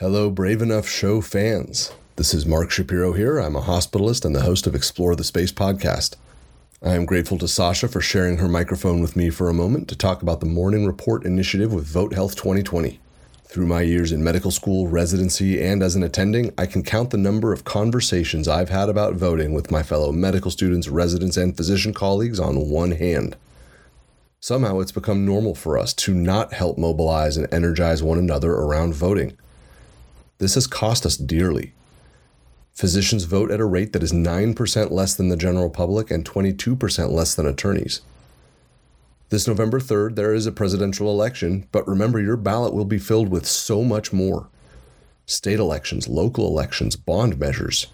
Hello, Brave Enough Show fans. This is Mark Shapiro here. I'm a hospitalist and the host of Explore the Space podcast. I am grateful to Sasha for sharing her microphone with me for a moment to talk about the Morning Report initiative with Vote Health 2020. Through my years in medical school, residency, and as an attending, I can count the number of conversations I've had about voting with my fellow medical students, residents, and physician colleagues on one hand. Somehow it's become normal for us to not help mobilize and energize one another around voting. This has cost us dearly. Physicians vote at a rate that is 9% less than the general public and 22% less than attorneys. This November 3rd, there is a presidential election, but remember your ballot will be filled with so much more state elections, local elections, bond measures.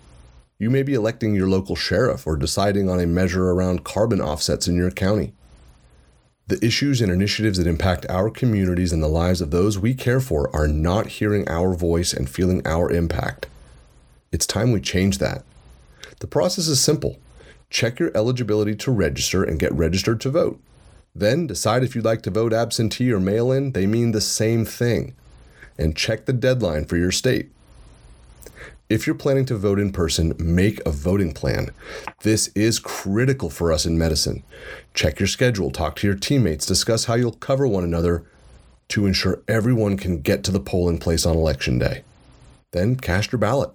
You may be electing your local sheriff or deciding on a measure around carbon offsets in your county. The issues and initiatives that impact our communities and the lives of those we care for are not hearing our voice and feeling our impact. It's time we change that. The process is simple check your eligibility to register and get registered to vote. Then decide if you'd like to vote absentee or mail in, they mean the same thing. And check the deadline for your state. If you're planning to vote in person, make a voting plan. This is critical for us in medicine. Check your schedule, talk to your teammates, discuss how you'll cover one another to ensure everyone can get to the polling place on election day. Then cast your ballot.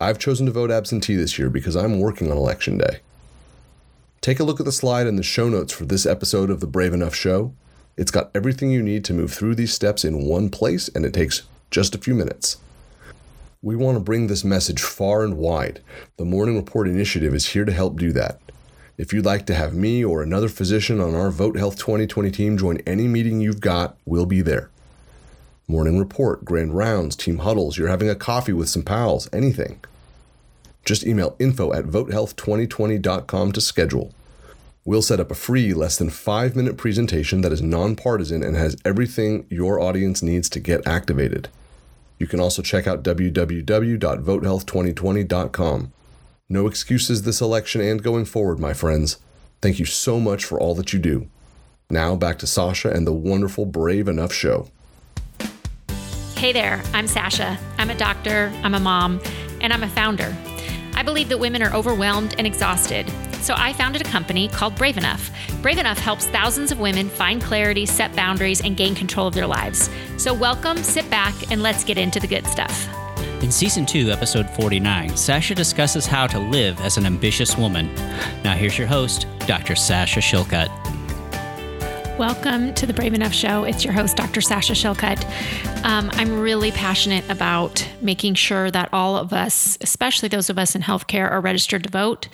I've chosen to vote absentee this year because I'm working on election day. Take a look at the slide in the show notes for this episode of the Brave Enough Show. It's got everything you need to move through these steps in one place, and it takes just a few minutes. We want to bring this message far and wide. The Morning Report Initiative is here to help do that. If you'd like to have me or another physician on our Vote Health 2020 team join any meeting you've got, we'll be there. Morning Report, Grand Rounds, Team Huddles, you're having a coffee with some pals, anything. Just email info at votehealth2020.com to schedule. We'll set up a free, less than five minute presentation that is nonpartisan and has everything your audience needs to get activated. You can also check out www.votehealth2020.com. No excuses this election and going forward, my friends. Thank you so much for all that you do. Now back to Sasha and the wonderful Brave Enough show. Hey there, I'm Sasha. I'm a doctor, I'm a mom, and I'm a founder. I believe that women are overwhelmed and exhausted. So I founded a company called Brave Enough. Brave Enough helps thousands of women find clarity, set boundaries, and gain control of their lives. So welcome, sit back, and let's get into the good stuff. In season 2, episode 49, Sasha discusses how to live as an ambitious woman. Now here's your host, Dr. Sasha Shillcutt. Welcome to the Brave Enough Show. It's your host, Dr. Sasha Shillcutt. Um, I'm really passionate about making sure that all of us, especially those of us in healthcare, are registered to vote.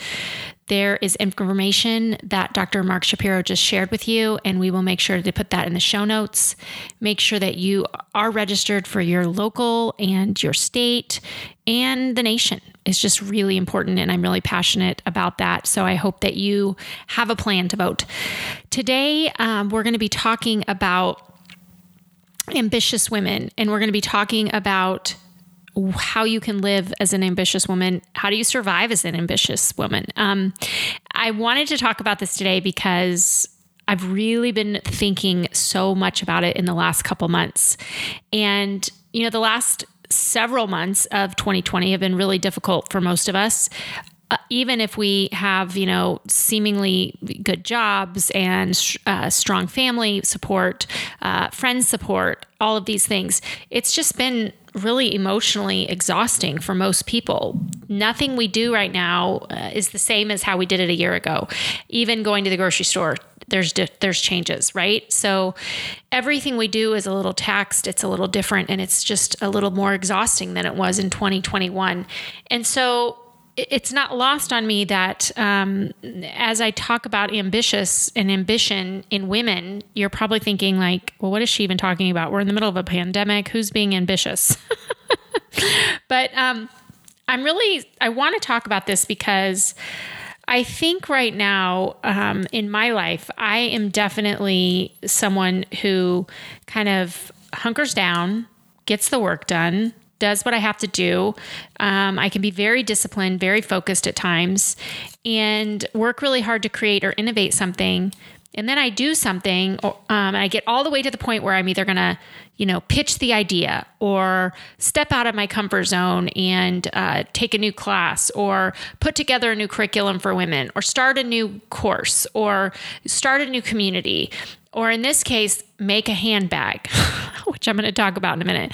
There is information that Dr. Mark Shapiro just shared with you, and we will make sure to put that in the show notes. Make sure that you are registered for your local and your state and the nation. It's just really important, and I'm really passionate about that. So I hope that you have a plan to vote. Today, um, we're going to be talking about ambitious women, and we're going to be talking about how you can live as an ambitious woman. How do you survive as an ambitious woman? Um, I wanted to talk about this today because I've really been thinking so much about it in the last couple months. And, you know, the last several months of 2020 have been really difficult for most of us. Uh, even if we have, you know, seemingly good jobs and uh, strong family support, uh, friends support, all of these things, it's just been really emotionally exhausting for most people. Nothing we do right now uh, is the same as how we did it a year ago. Even going to the grocery store, there's di- there's changes, right? So everything we do is a little taxed, it's a little different and it's just a little more exhausting than it was in 2021. And so it's not lost on me that um, as I talk about ambitious and ambition in women, you're probably thinking like, well, what is she even talking about? We're in the middle of a pandemic. Who's being ambitious? but um, I'm really, I want to talk about this because I think right now um, in my life, I am definitely someone who kind of hunkers down, gets the work done, does what I have to do. Um, I can be very disciplined, very focused at times, and work really hard to create or innovate something. and then I do something, or, um, and I get all the way to the point where I'm either gonna, you know, pitch the idea or step out of my comfort zone and uh, take a new class or put together a new curriculum for women or start a new course or start a new community or in this case, make a handbag, which I'm going to talk about in a minute.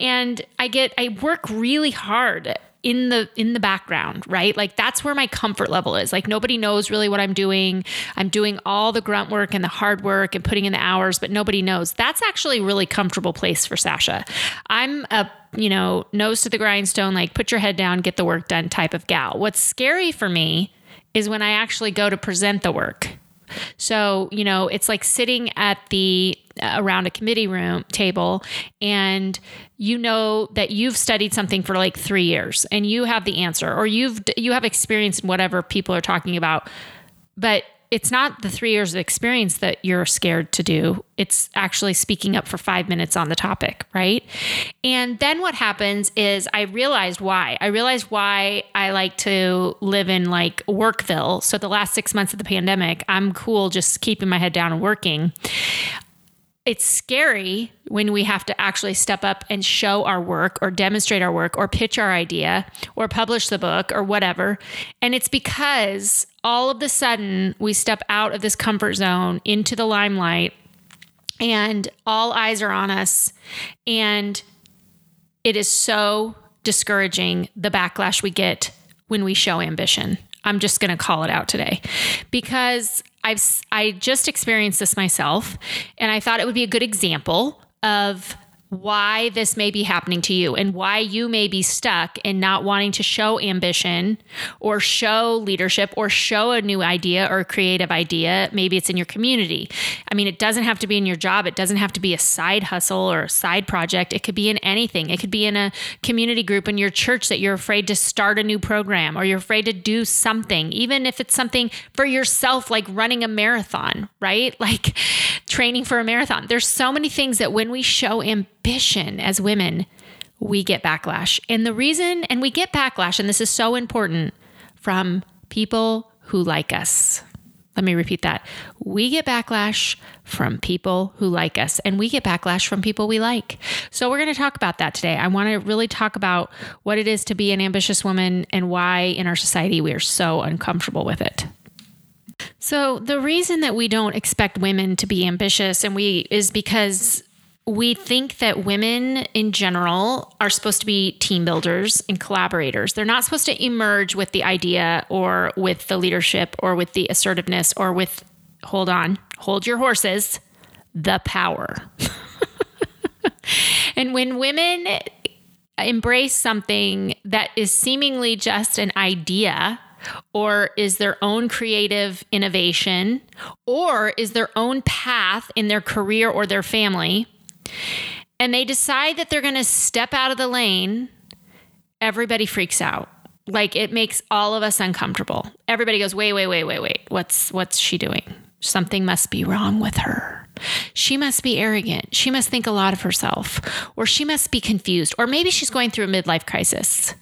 And I get, I work really hard in the in the background right? Like that's where my comfort level is. Like nobody knows really what i'm doing. I'm doing all the grunt work and the hard work and putting in the hours but nobody knows. That's actually a really comfortable place for sasha. I'm a you know nose to the grindstone like put your head down get the work done type of gal. What's scary for me is when i actually go to present the work so, you know, it's like sitting at the uh, around a committee room table and you know that you've studied something for like 3 years and you have the answer or you've you have experience in whatever people are talking about. But it's not the three years of experience that you're scared to do. It's actually speaking up for five minutes on the topic, right? And then what happens is I realized why. I realized why I like to live in like Workville. So the last six months of the pandemic, I'm cool just keeping my head down and working it's scary when we have to actually step up and show our work or demonstrate our work or pitch our idea or publish the book or whatever. And it's because all of the sudden we step out of this comfort zone into the limelight and all eyes are on us. And it is so discouraging the backlash we get when we show ambition. I'm just going to call it out today because I've I just experienced this myself and I thought it would be a good example of why this may be happening to you and why you may be stuck in not wanting to show ambition or show leadership or show a new idea or creative idea. Maybe it's in your community. I mean, it doesn't have to be in your job, it doesn't have to be a side hustle or a side project. It could be in anything. It could be in a community group in your church that you're afraid to start a new program or you're afraid to do something, even if it's something for yourself, like running a marathon, right? Like training for a marathon. There's so many things that when we show ambition, ambition as women, we get backlash. And the reason, and we get backlash, and this is so important from people who like us. Let me repeat that. We get backlash from people who like us, and we get backlash from people we like. So, we're going to talk about that today. I want to really talk about what it is to be an ambitious woman and why in our society we are so uncomfortable with it. So, the reason that we don't expect women to be ambitious and we is because we think that women in general are supposed to be team builders and collaborators. They're not supposed to emerge with the idea or with the leadership or with the assertiveness or with, hold on, hold your horses, the power. and when women embrace something that is seemingly just an idea, or is their own creative innovation, or is their own path in their career or their family, and they decide that they're going to step out of the lane, everybody freaks out. Like it makes all of us uncomfortable. Everybody goes, "Wait, wait, wait, wait, wait. What's what's she doing? Something must be wrong with her. She must be arrogant. She must think a lot of herself, or she must be confused, or maybe she's going through a midlife crisis."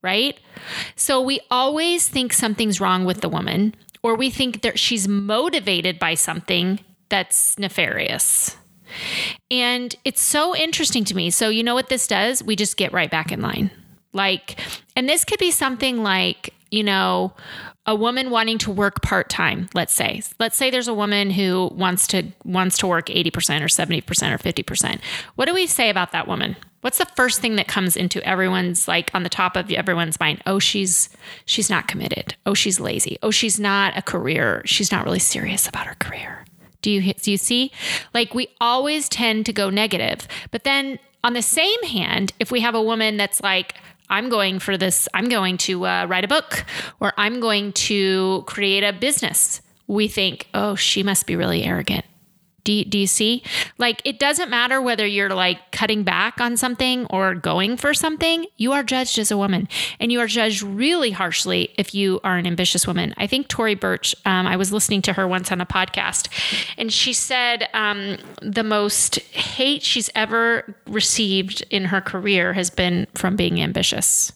Right? So we always think something's wrong with the woman, or we think that she's motivated by something that's nefarious. And it's so interesting to me. So, you know what this does? We just get right back in line. Like, and this could be something like, you know, a woman wanting to work part-time, let's say. Let's say there's a woman who wants to wants to work 80% or 70% or 50%. What do we say about that woman? What's the first thing that comes into everyone's like on the top of everyone's mind? Oh, she's she's not committed. Oh, she's lazy. Oh, she's not a career. She's not really serious about her career. Do you do you see? Like we always tend to go negative. But then on the same hand, if we have a woman that's like I'm going for this, I'm going to uh, write a book or I'm going to create a business. We think, oh, she must be really arrogant. Do do you see? Like, it doesn't matter whether you're like cutting back on something or going for something, you are judged as a woman. And you are judged really harshly if you are an ambitious woman. I think Tory Burch, um, I was listening to her once on a podcast, and she said um, the most hate she's ever received in her career has been from being ambitious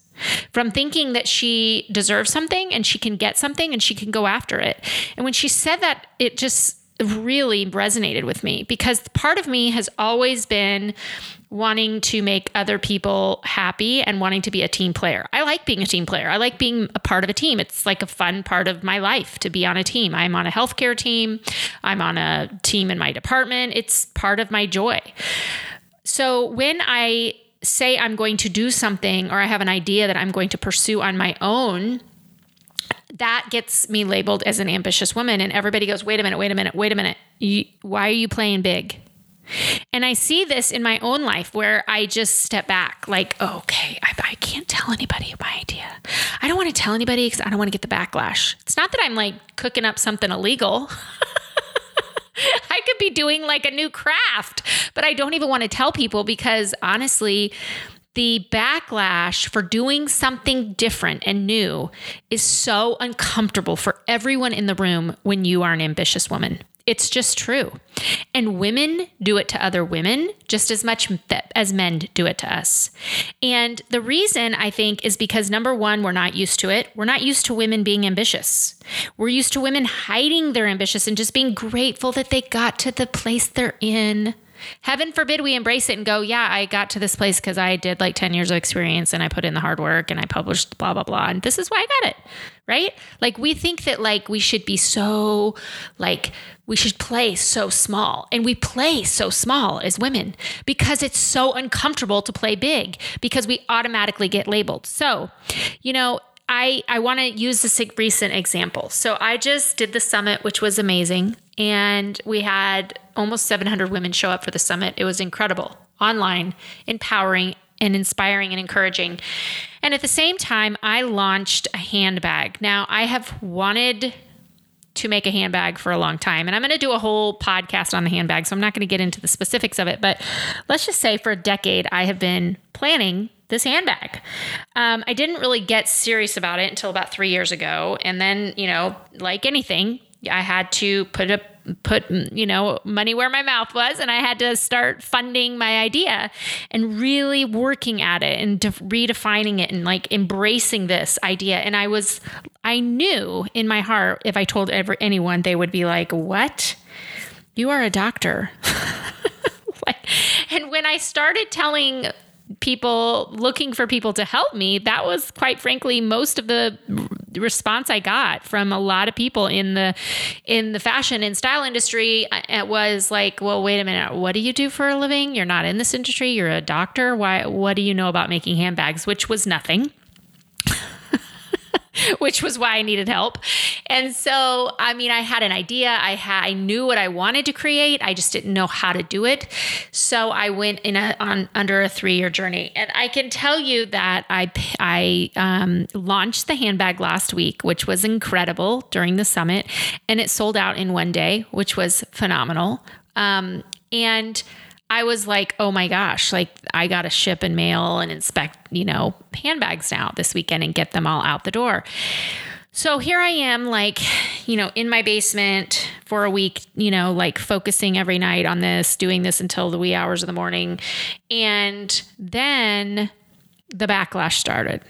from thinking that she deserves something and she can get something and she can go after it. And when she said that, it just really resonated with me because part of me has always been wanting to make other people happy and wanting to be a team player. I like being a team player. I like being a part of a team. It's like a fun part of my life to be on a team. I'm on a healthcare team, I'm on a team in my department. It's part of my joy. So when I say I'm going to do something or I have an idea that I'm going to pursue on my own, that gets me labeled as an ambitious woman. And everybody goes, wait a minute, wait a minute, wait a minute. You, why are you playing big? And I see this in my own life where I just step back, like, okay, I, I can't tell anybody my idea. I don't want to tell anybody because I don't want to get the backlash. It's not that I'm like cooking up something illegal. I could be doing like a new craft, but I don't even want to tell people because honestly, the backlash for doing something different and new is so uncomfortable for everyone in the room when you are an ambitious woman. It's just true. And women do it to other women just as much as men do it to us. And the reason I think is because number one, we're not used to it. We're not used to women being ambitious. We're used to women hiding their ambitious and just being grateful that they got to the place they're in. Heaven forbid we embrace it and go, yeah, I got to this place because I did like 10 years of experience and I put in the hard work and I published blah, blah, blah. And this is why I got it. Right? Like we think that like we should be so like we should play so small. And we play so small as women because it's so uncomfortable to play big because we automatically get labeled. So, you know, I, I want to use this recent example. So I just did the summit, which was amazing. And we had almost 700 women show up for the summit. It was incredible, online, empowering, and inspiring and encouraging. And at the same time, I launched a handbag. Now, I have wanted to make a handbag for a long time. And I'm going to do a whole podcast on the handbag. So I'm not going to get into the specifics of it. But let's just say for a decade, I have been planning this handbag. Um, I didn't really get serious about it until about three years ago. And then, you know, like anything, I had to put a put you know money where my mouth was and i had to start funding my idea and really working at it and redefining it and like embracing this idea. And i was i knew in my heart if i told ever anyone they would be like what? You are a doctor. Like, and when i started telling people looking for people to help me, that was quite frankly most of the response I got from a lot of people in the in the fashion and style industry. Uh, it was like, well, wait a minute, what do you do for a living? You're not in this industry. You're a doctor. Why? What do you know about making handbags? Which was nothing. which was why I needed help. And so, I mean, I had an idea. I had I knew what I wanted to create. I just didn't know how to do it. So I went in a, on under a three year journey, and I can tell you that I I um, launched the handbag last week, which was incredible during the summit, and it sold out in one day, which was phenomenal. Um, and I was like, oh my gosh, like I got to ship and mail and inspect, you know, handbags now this weekend and get them all out the door. So here I am, like, you know, in my basement for a week, you know, like focusing every night on this, doing this until the wee hours of the morning. And then the backlash started.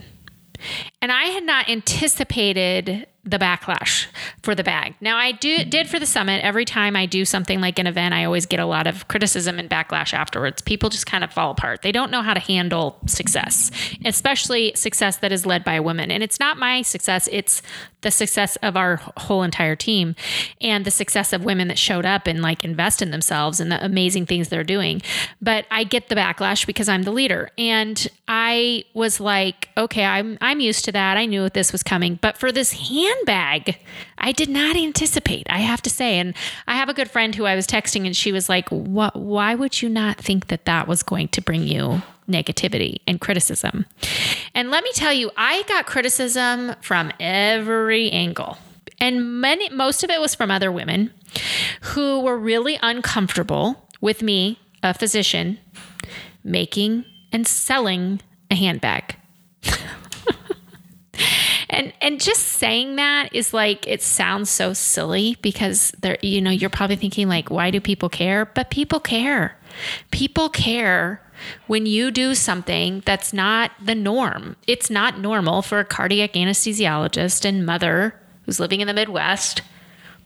And I had not anticipated the backlash for the bag. Now I do did for the summit. Every time I do something like an event, I always get a lot of criticism and backlash afterwards. People just kind of fall apart. They don't know how to handle success, especially success that is led by a woman. And it's not my success, it's the success of our whole entire team and the success of women that showed up and like invest in themselves and the amazing things they're doing. But I get the backlash because I'm the leader. And I was like, okay, I'm I'm used to that. I knew this was coming. But for this hand handbag. I did not anticipate, I have to say. And I have a good friend who I was texting and she was like, "What why would you not think that that was going to bring you negativity and criticism?" And let me tell you, I got criticism from every angle. And many most of it was from other women who were really uncomfortable with me, a physician, making and selling a handbag and and just saying that is like it sounds so silly because there you know you're probably thinking like why do people care? But people care. People care when you do something that's not the norm. It's not normal for a cardiac anesthesiologist and mother who's living in the midwest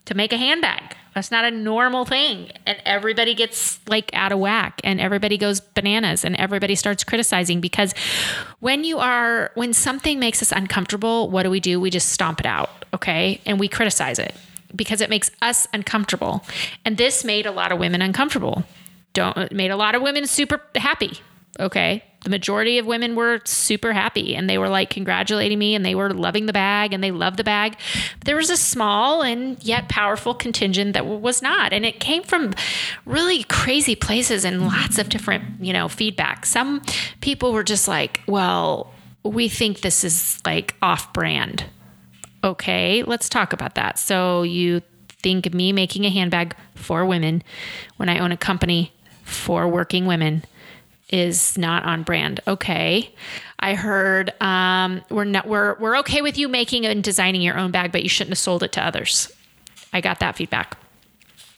to make a handbag That's not a normal thing. And everybody gets like out of whack and everybody goes bananas and everybody starts criticizing because when you are, when something makes us uncomfortable, what do we do? We just stomp it out. Okay. And we criticize it because it makes us uncomfortable. And this made a lot of women uncomfortable. Don't made a lot of women super happy. Okay the majority of women were super happy and they were like congratulating me and they were loving the bag and they loved the bag. But there was a small and yet powerful contingent that was not. And it came from really crazy places and lots of different, you know, feedback. Some people were just like, well, we think this is like off brand. Okay, let's talk about that. So you think me making a handbag for women when I own a company for working women is not on brand. Okay. I heard um, we're not we're we're okay with you making and designing your own bag, but you shouldn't have sold it to others. I got that feedback.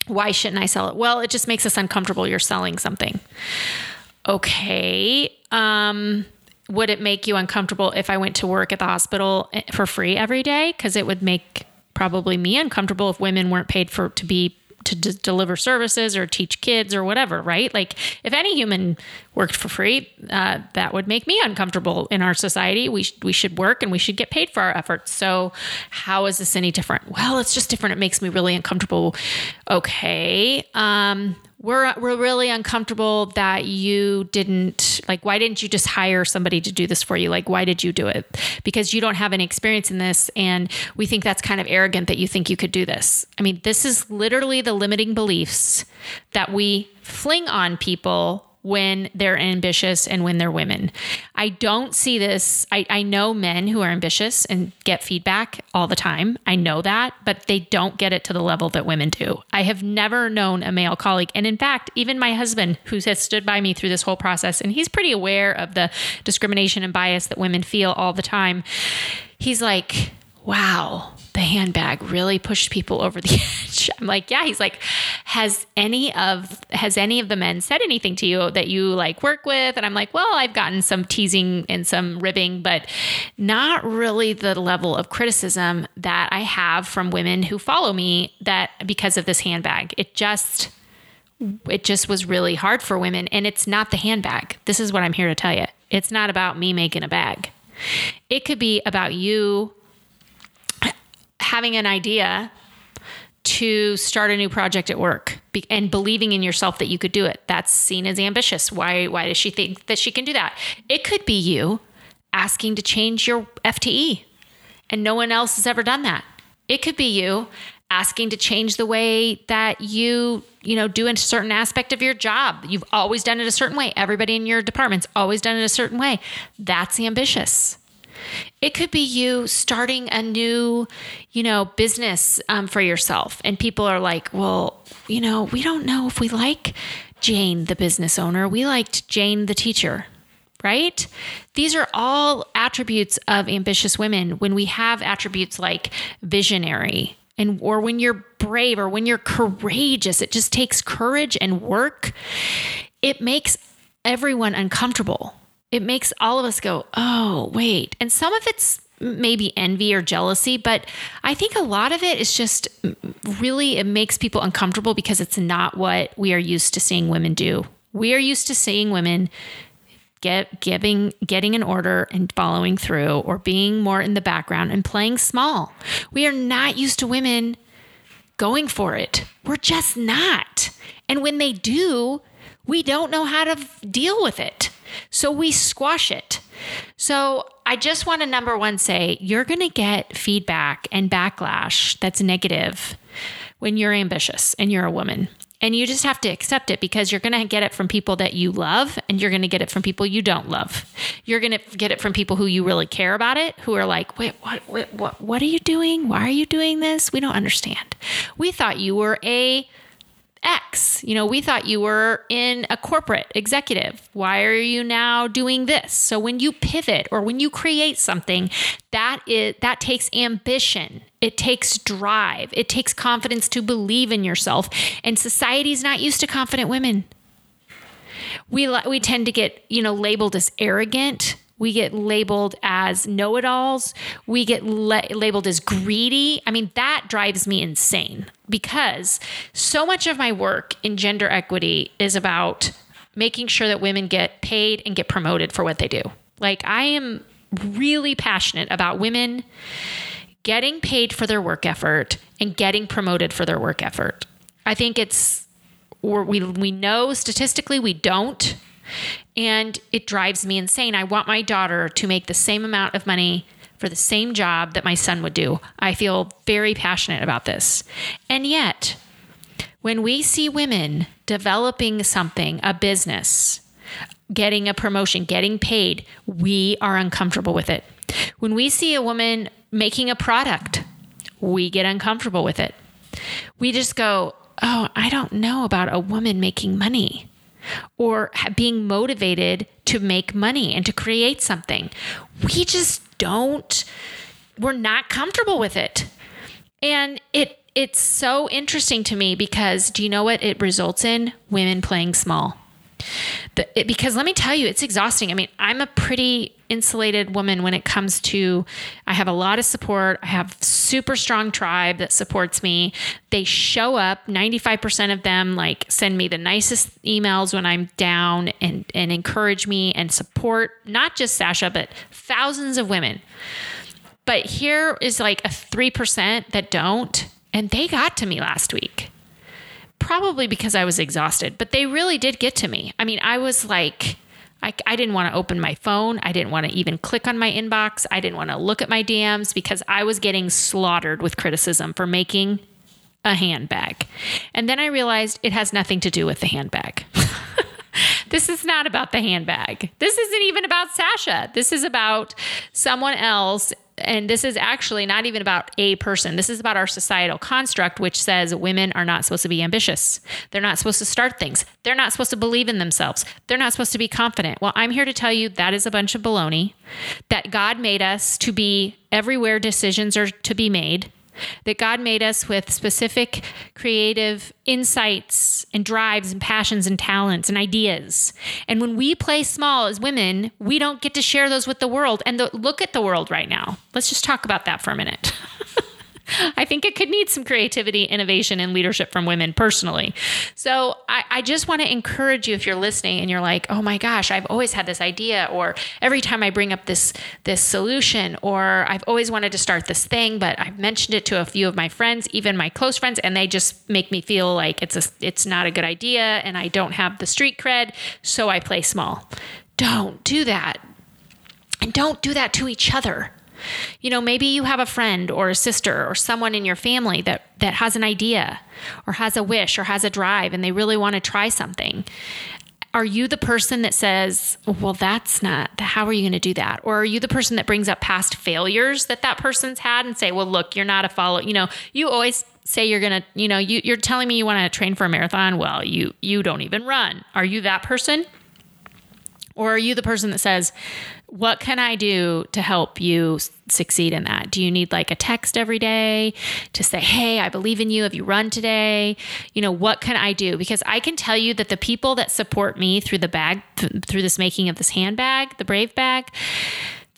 Why shouldn't I sell it? Well, it just makes us uncomfortable. You're selling something. Okay. Um, would it make you uncomfortable if I went to work at the hospital eh, for free every day? Because it would make probably me uncomfortable if women weren't paid for to be to d- deliver services or teach kids or whatever, right? Like if any human worked for free, uh, that would make me uncomfortable in our society. We, sh- we should work and we should get paid for our efforts. So how is this any different? Well, it's just different. It makes me really uncomfortable. Okay. Um, we're we're really uncomfortable that you didn't like why didn't you just hire somebody to do this for you? Like why did you do it? Because you don't have any experience in this and we think that's kind of arrogant that you think you could do this. I mean this is literally the limiting beliefs that we fling on people when they're ambitious and when they're women. I don't see this. I, I know men who are ambitious and get feedback all the time. I know that, but they don't get it to the level that women do. I have never known a male colleague. And in fact, even my husband, who has stood by me through this whole process, and he's pretty aware of the discrimination and bias that women feel all the time, he's like, wow the handbag really pushed people over the edge. I'm like, yeah. He's like, has any of has any of the men said anything to you that you like work with? And I'm like, well, I've gotten some teasing and some ribbing, but not really the level of criticism that I have from women who follow me that because of this handbag. It just it just was really hard for women and it's not the handbag. This is what I'm here to tell you. It's not about me making a bag. It could be about you having an idea to start a new project at work and believing in yourself that you could do it. That's seen as ambitious. Why why does she think that she can do that? It could be you asking to change your FTE and no one else has ever done that. It could be you asking to change the way that you, you know, do a certain aspect of your job. You've always done it a certain way. Everybody in your department's always done it a certain way. That's ambitious. It could be you starting a new, you know, business um, for yourself. And people are like, well, you know, we don't know if we like Jane, the business owner. We liked Jane, the teacher, right? These are all attributes of ambitious women. When we have attributes like visionary, and or when you're brave or when you're courageous, it just takes courage and work. It makes everyone uncomfortable it makes all of us go, oh, wait. And some of it's maybe envy or jealousy, but I think a lot of it is just mm, really, it makes people uncomfortable because it's not what we are used to seeing women do. We are used to seeing women get giving getting an order and following through or being more in the background and playing small. We are not used to women going for it. We're just not. And when they do, we don't know how to deal with it. So we squash it. So I just want to number one say you're going to get feedback and backlash that's negative when you're ambitious and you're a woman. And you just have to accept it because you're going to get it from people that you love and you're going to get it from people you don't love. You're going to get it from people who you really care about it, who are like, wait, what, what, what, what are you doing? Why are you doing this? We don't understand. We thought you were a X. You know, we thought you were in a corporate executive. Why are you now doing this? So when you pivot or when you create something, that is that takes ambition. It takes drive. It takes confidence to believe in yourself. And society's not used to confident women. We we tend to get, you know, labeled as arrogant We get labeled as know it alls. We get la- labeled as greedy. I mean, that drives me insane because so much of my work in gender equity is about making sure that women get paid and get promoted for what they do. Like, I am really passionate about women getting paid for their work effort and getting promoted for their work effort. I think it's, or we, we know statistically we don't. And it drives me insane. I want my daughter to make the same amount of money for the same job that my son would do. I feel very passionate about this. And yet, when we see women developing something, a business, getting a promotion, getting paid, we are uncomfortable with it. When we see a woman making a product, we get uncomfortable with it. We just go, Oh, I don't know about a woman making money or being motivated to make money and to create something. We just don't, we're not comfortable with it. And it, it's so interesting to me because do you know what it results in? Women playing small. It, because let me tell you, it's exhausting. I mean, I'm a pretty insulated woman when it comes to I have a lot of support. I have super strong tribe that supports me. They show up, 95% of them like send me the nicest emails when I'm down and and encourage me and support not just Sasha, but thousands of women. But here is like a 3% that don't and they got to me last week probably because I was exhausted, but they really did get to me. I mean, I was like, I, I didn't want to open my phone. I didn't want to even click on my inbox. I didn't want to look at my DMs because I was getting slaughtered with criticism for making a handbag. And then I realized it has nothing to do with the handbag. this is not about the handbag. This isn't even about Sasha. This is about someone else and this is actually not even about a person. This is about our societal construct, which says women are not supposed to be ambitious. They're not supposed to start things. They're not supposed to believe in themselves. They're not supposed to be confident. Well, I'm here to tell you that is a bunch of baloney, that God made us to be everywhere decisions are to be made that God made us with specific creative insights and drives and passions and talents and ideas. And when we play small as women, we don't get to share those with the world. And the, look at the world right now. Let's just talk about that for a minute. I think it could need some creativity, innovation, and leadership from women personally. So I, I just want to encourage you if you're listening and you're like, oh my gosh, I've always had this idea, or every time I bring up this this solution, or I've always wanted to start this thing, but I've mentioned it to a few of my friends, even my close friends, and they just make me feel like it's a it's not a good idea and I don't have the street cred, so I play small. Don't do that. And don't do that to each other. You know, maybe you have a friend or a sister or someone in your family that that has an idea or has a wish or has a drive and they really want to try something. Are you the person that says, "Well, that's not how are you going to do that?" Or are you the person that brings up past failures that that person's had and say, "Well, look, you're not a follow, you know, you always say you're going to, you know, you you're telling me you want to train for a marathon, well, you you don't even run." Are you that person? Or are you the person that says, what can I do to help you succeed in that? Do you need like a text every day to say, hey, I believe in you. Have you run today? You know, what can I do? Because I can tell you that the people that support me through the bag, through this making of this handbag, the Brave bag,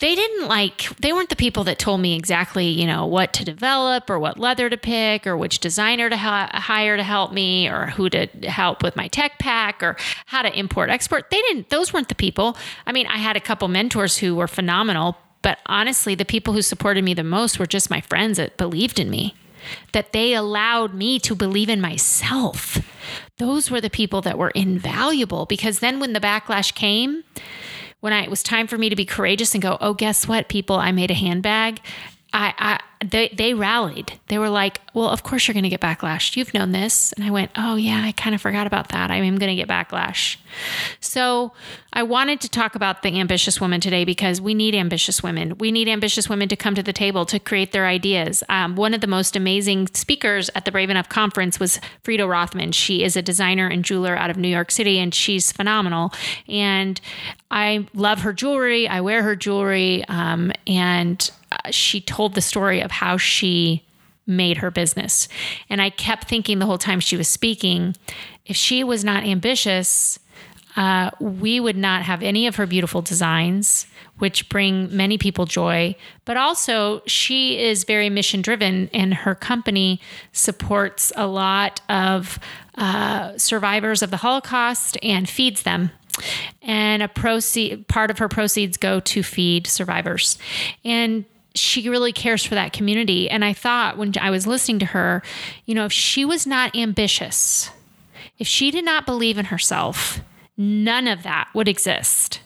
they didn't like they weren't the people that told me exactly you know what to develop or what leather to pick or which designer to ha- hire to help me or who to help with my tech pack or how to import export. They didn't those weren't the people. I mean i had a couple mentors who were phenomenal but honestly the people who supported me the most were just my friends that believed in me that they allowed me to believe in myself. Those were the people that were invaluable because then when the backlash came when I, it was time for me to be courageous and go, oh, guess what, people, I made a handbag. I, I they they rallied. They were like, "Well, of course you're going to get backlash. You've known this." And I went, "Oh yeah, I kind of forgot about that. I am going to get backlash." So, I wanted to talk about the ambitious woman today because we need ambitious women. We need ambitious women to come to the table to create their ideas. Um, one of the most amazing speakers at the Brave Enough conference was Frida Rothman. She is a designer and jeweler out of New York City, and she's phenomenal. And I love her jewelry. I wear her jewelry, um, and she told the story of how she made her business. And I kept thinking the whole time she was speaking, if she was not ambitious, uh, we would not have any of her beautiful designs, which bring many people joy. But also, she is very mission driven, and her company supports a lot of uh, survivors of the Holocaust and feeds them. And a proceed part of her proceeds go to feed survivors. And she really cares for that community. And I thought when I was listening to her, you know, if she was not ambitious, if she did not believe in herself, none of that would exist.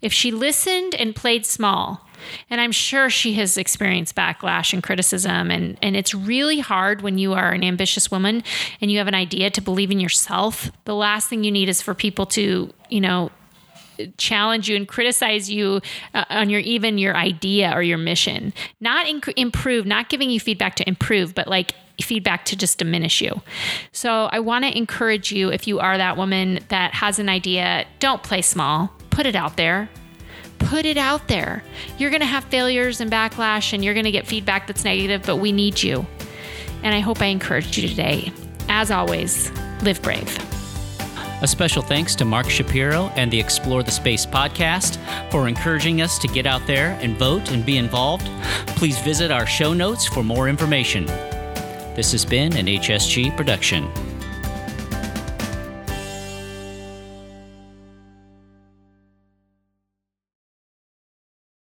If she listened and played small, and I'm sure she has experienced backlash and criticism, and, and it's really hard when you are an ambitious woman and you have an idea to believe in yourself. The last thing you need is for people to, you know, challenge you and criticize you uh, on your even your idea or your mission. Not inc- improve, not giving you feedback to improve, but like feedback to just diminish you. So I want to encourage you if you are that woman that has an idea, don't play small. Put it out there. Put it out there. You're going to have failures and backlash and you're going to get feedback that's negative, but we need you. And I hope I encouraged you today. As always, live brave. A special thanks to Mark Shapiro and the Explore the Space podcast for encouraging us to get out there and vote and be involved. Please visit our show notes for more information. This has been an HSG production.